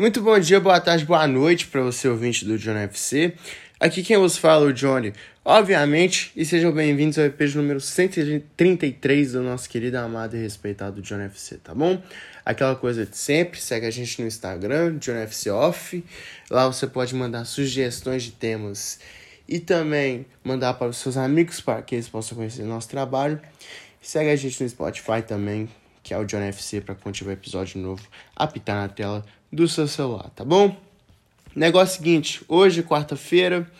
Muito bom dia, boa tarde, boa noite para você ouvinte do John FC. Aqui quem vos fala é o Johnny, obviamente, e sejam bem-vindos ao EP número 133 do nosso querido, amado e respeitado John FC, tá bom? Aquela coisa de sempre, segue a gente no Instagram, John FC Off. Lá você pode mandar sugestões de temas e também mandar para os seus amigos para que eles possam conhecer nosso trabalho. Segue a gente no Spotify também, que é o John FC, para quando tiver episódio novo apitar na tela do seu celular, tá bom? Negócio seguinte, hoje, quarta-feira,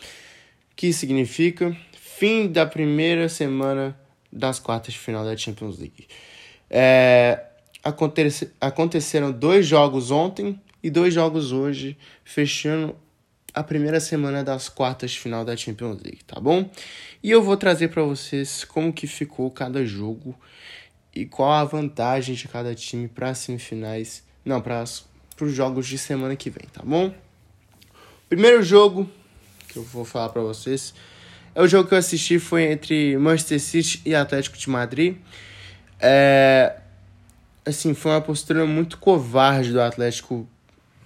que significa fim da primeira semana das quartas de final da Champions League. É, acontece, aconteceram dois jogos ontem e dois jogos hoje, fechando a primeira semana das quartas de final da Champions League, tá bom? E eu vou trazer para vocês como que ficou cada jogo e qual a vantagem de cada time para as semifinais, não, para os jogos de semana que vem, tá bom? Primeiro jogo que eu vou falar para vocês é o jogo que eu assisti foi entre Manchester City e Atlético de Madrid. É, assim, foi uma postura muito covarde do Atlético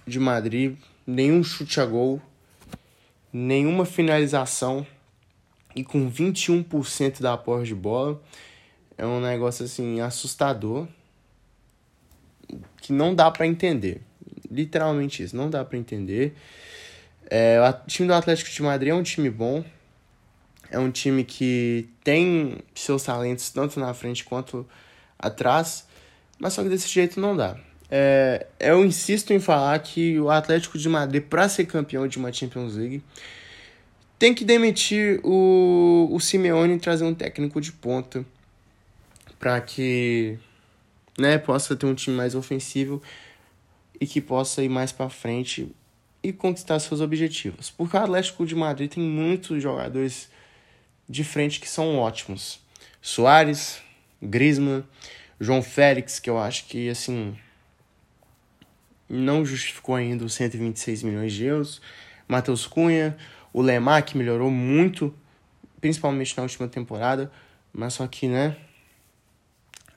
de Madrid, nenhum chute a gol, nenhuma finalização e com 21% da posse de bola. É um negócio assim assustador que não dá para entender. Literalmente isso, não dá para entender. É, o time do Atlético de Madrid é um time bom. É um time que tem seus talentos tanto na frente quanto atrás. Mas só que desse jeito não dá. É, eu insisto em falar que o Atlético de Madrid, para ser campeão de uma Champions League, tem que demitir o, o Simeone e trazer um técnico de ponta para que né, possa ter um time mais ofensivo e que possa ir mais para frente e conquistar seus objetivos. Porque o Atlético de Madrid tem muitos jogadores de frente que são ótimos. Soares, Griezmann, João Félix, que eu acho que assim não justificou ainda os 126 milhões de euros. Matheus Cunha, o Lemar, que melhorou muito, principalmente na última temporada, mas só que, né,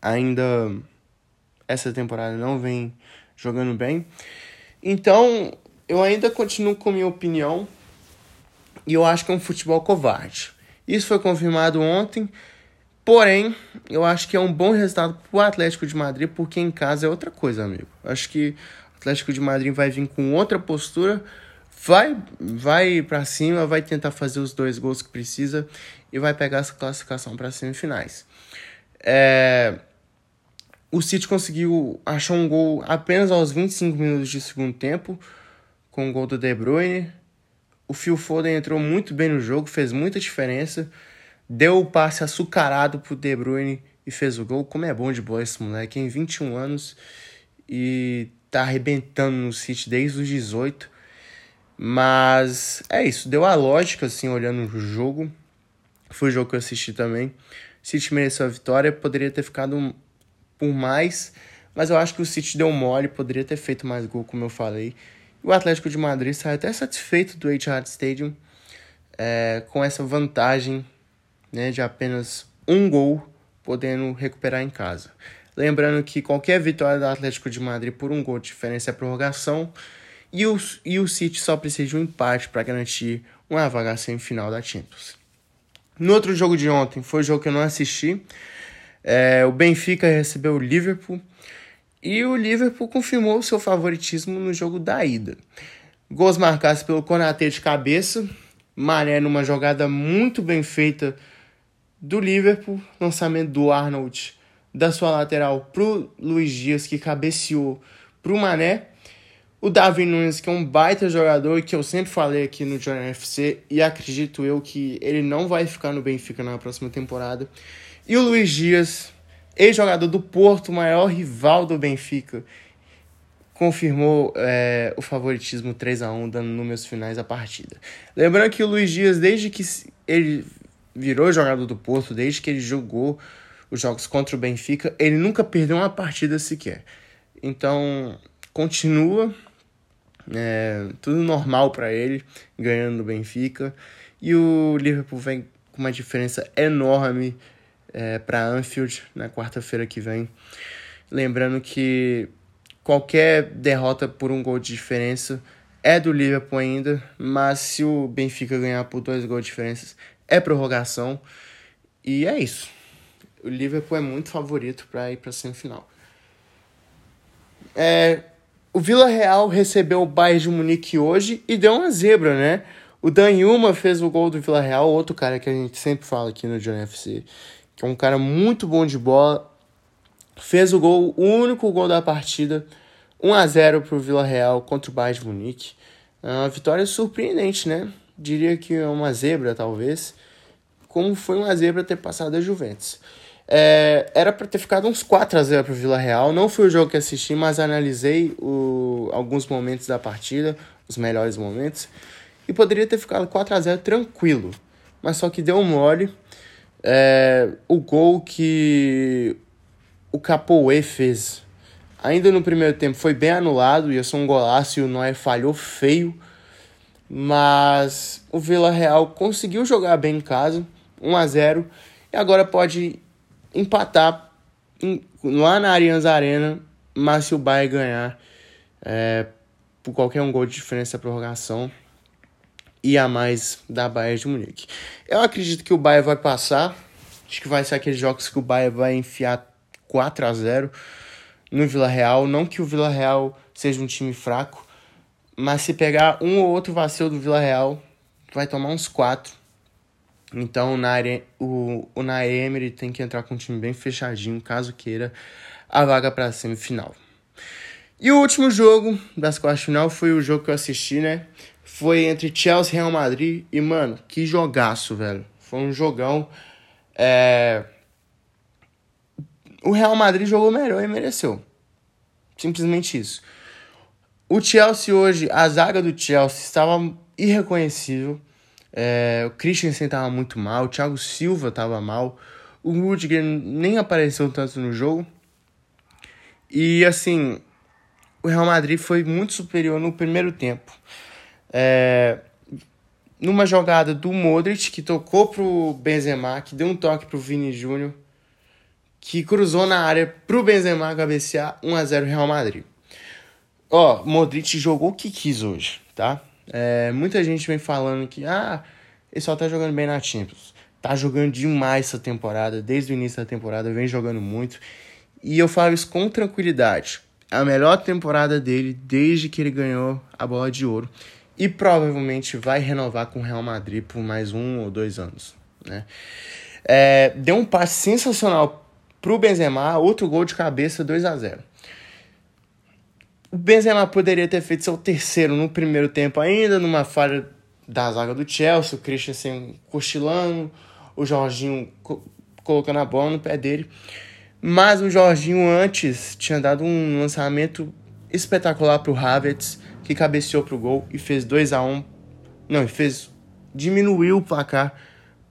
ainda essa temporada não vem jogando bem. Então, eu ainda continuo com minha opinião e eu acho que é um futebol covarde. Isso foi confirmado ontem, porém, eu acho que é um bom resultado para o Atlético de Madrid, porque em casa é outra coisa, amigo. Acho que o Atlético de Madrid vai vir com outra postura, vai vai para cima, vai tentar fazer os dois gols que precisa e vai pegar essa classificação para semifinais. É, o City conseguiu achar um gol apenas aos 25 minutos de segundo tempo com o gol do De Bruyne. O Phil Foden entrou muito bem no jogo, fez muita diferença. Deu o passe açucarado pro De Bruyne e fez o gol. Como é bom de bola esse moleque, em 21 anos e tá arrebentando no City desde os 18. Mas é isso, deu a lógica assim olhando o jogo. Foi o jogo que eu assisti também. City mereceu a vitória, poderia ter ficado por mais, mas eu acho que o City deu mole, poderia ter feito mais gol, como eu falei. O Atlético de Madrid sai até satisfeito do Etihad Stadium é, com essa vantagem né, de apenas um gol podendo recuperar em casa. Lembrando que qualquer vitória do Atlético de Madrid por um gol de diferença é prorrogação e o, e o City só precisa de um empate para garantir uma vaga semifinal da Champions. No outro jogo de ontem, foi o jogo que eu não assisti. É, o Benfica recebeu o Liverpool e o Liverpool confirmou seu favoritismo no jogo da ida. Gols marcados pelo Konaté de cabeça, Mané numa jogada muito bem feita do Liverpool, lançamento do Arnold da sua lateral pro Luiz Dias que cabeceou pro Mané. O Davi Nunes, que é um baita jogador que eu sempre falei aqui no Jornal FC e acredito eu que ele não vai ficar no Benfica na próxima temporada. E o Luiz Dias, ex-jogador do Porto, maior rival do Benfica, confirmou é, o favoritismo 3 a 1 dando números finais à partida. Lembrando que o Luiz Dias, desde que ele virou jogador do Porto, desde que ele jogou os jogos contra o Benfica, ele nunca perdeu uma partida sequer. Então, continua é, tudo normal para ele, ganhando do Benfica. E o Liverpool vem com uma diferença enorme é, para Anfield na quarta-feira que vem. Lembrando que qualquer derrota por um gol de diferença é do Liverpool ainda, mas se o Benfica ganhar por dois gols de diferença, é prorrogação. E é isso. O Liverpool é muito favorito para ir para a semifinal. É, o Vila Real recebeu o Bayern de Munique hoje e deu uma zebra, né? O Dan Yuma fez o gol do Vila Real, outro cara que a gente sempre fala aqui no John FC, é um cara muito bom de bola. Fez o gol, o único gol da partida 1 a 0 para o Vila Real contra o Bayern de Munique. É uma vitória surpreendente, né? Diria que é uma zebra, talvez. Como foi uma zebra ter passado a Juventus. É, era para ter ficado uns 4 a 0 para o Vila Real. Não foi o jogo que assisti, mas analisei o, alguns momentos da partida, os melhores momentos. E poderia ter ficado 4 a 0 tranquilo. Mas só que deu um mole. É, o gol que o Capoe fez Ainda no primeiro tempo foi bem anulado, ia ser um golaço e o Neuer falhou feio. Mas o Vila Real conseguiu jogar bem em casa, 1 a 0 e agora pode empatar em, lá na Arians Arena, mas se o Bayern ganhar é, por qualquer um gol de diferença da prorrogação e a mais da Bayern de Munique. Eu acredito que o Bayern vai passar, acho que vai ser aqueles jogos que o Bayern vai enfiar 4 a 0 no Vila Real. Não que o Vila Real seja um time fraco, mas se pegar um ou outro vacilo do Vila Real, vai tomar uns quatro. Então o, o Nair Emery tem que entrar com um time bem fechadinho, caso queira a vaga para a semifinal. E o último jogo das quartas de final foi o jogo que eu assisti, né? Foi entre Chelsea e Real Madrid. E, mano, que jogaço, velho. Foi um jogão. É o Real Madrid jogou melhor e mereceu. Simplesmente isso. O Chelsea hoje, a zaga do Chelsea estava irreconhecível. É, o Christensen estava muito mal, o Thiago Silva estava mal, o Rudiger nem apareceu tanto no jogo. E assim, o Real Madrid foi muito superior no primeiro tempo. É, numa jogada do Modric, que tocou pro Benzema, que deu um toque pro Vini Júnior que cruzou na área pro Benzema cabecear 1 a 0 Real Madrid. Ó, Modric jogou o que quis hoje, tá? É, muita gente vem falando que ah, ele só tá jogando bem na Champions. Tá jogando demais essa temporada, desde o início da temporada, vem jogando muito. E eu falo isso com tranquilidade. A melhor temporada dele desde que ele ganhou a bola de ouro. E provavelmente vai renovar com o Real Madrid por mais um ou dois anos. Né? É, deu um passe sensacional pro Benzema, outro gol de cabeça, 2 a 0 O Benzema poderia ter feito seu terceiro no primeiro tempo ainda, numa falha da zaga do Chelsea, o Christensen cochilando, o Jorginho co colocando a bola no pé dele. Mas o Jorginho antes tinha dado um lançamento espetacular pro Havertz, que cabeceou pro gol e fez 2 a 1 Não, e fez. diminuiu o placar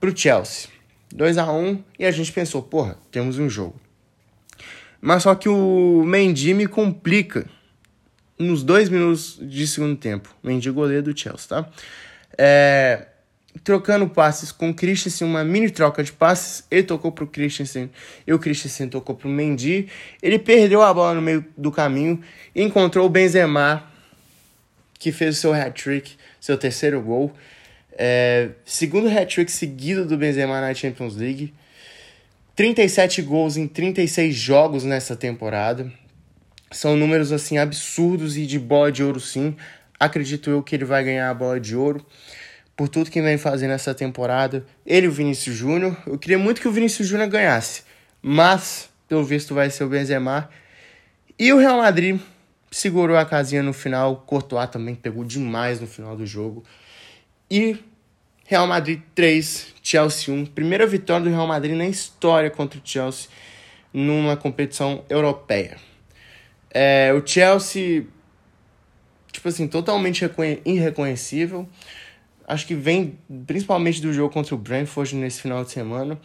pro Chelsea. 2 a 1 e a gente pensou, porra, temos um jogo. Mas só que o Mendy me complica nos dois minutos de segundo tempo. Mendy goleiro do Chelsea, tá? É, trocando passes com o Christensen, uma mini troca de passes. Ele tocou pro Christensen e o Christensen tocou pro Mendy. Ele perdeu a bola no meio do caminho encontrou o Benzema, que fez o seu hat-trick, seu terceiro gol. É, segundo hat-trick seguido do Benzema na Champions League. 37 gols em 36 jogos nessa temporada. São números assim absurdos e de bola de ouro sim. Acredito eu que ele vai ganhar a bola de ouro por tudo que vem fazendo essa temporada. Ele e o Vinícius Júnior. Eu queria muito que o Vinícius Júnior ganhasse, mas pelo visto vai ser o Benzema. E o Real Madrid segurou a casinha no final. Courtois também pegou demais no final do jogo. E Real Madrid 3, Chelsea 1. Primeira vitória do Real Madrid na história contra o Chelsea numa competição europeia. É, o Chelsea, tipo assim, totalmente irreconhecível. Acho que vem principalmente do jogo contra o Brentford nesse final de semana.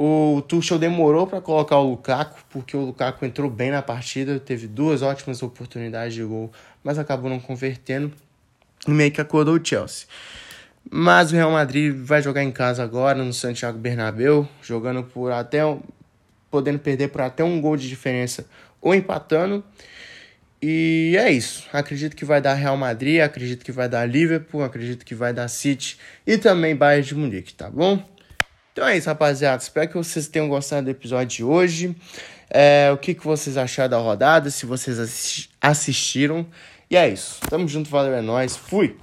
O Tuchel demorou para colocar o Lukaku, porque o Lukaku entrou bem na partida, teve duas ótimas oportunidades de gol, mas acabou não convertendo e meio que acordou o Chelsea. Mas o Real Madrid vai jogar em casa agora no Santiago Bernabéu, jogando por até podendo perder por até um gol de diferença ou empatando. E é isso. Acredito que vai dar Real Madrid, acredito que vai dar Liverpool, acredito que vai dar City e também Bayern de Munique, tá bom? Então é isso, rapaziada. Espero que vocês tenham gostado do episódio de hoje. É, o que, que vocês acharam da rodada, se vocês assistiram. E é isso. Tamo junto, valeu, é nóis. Fui!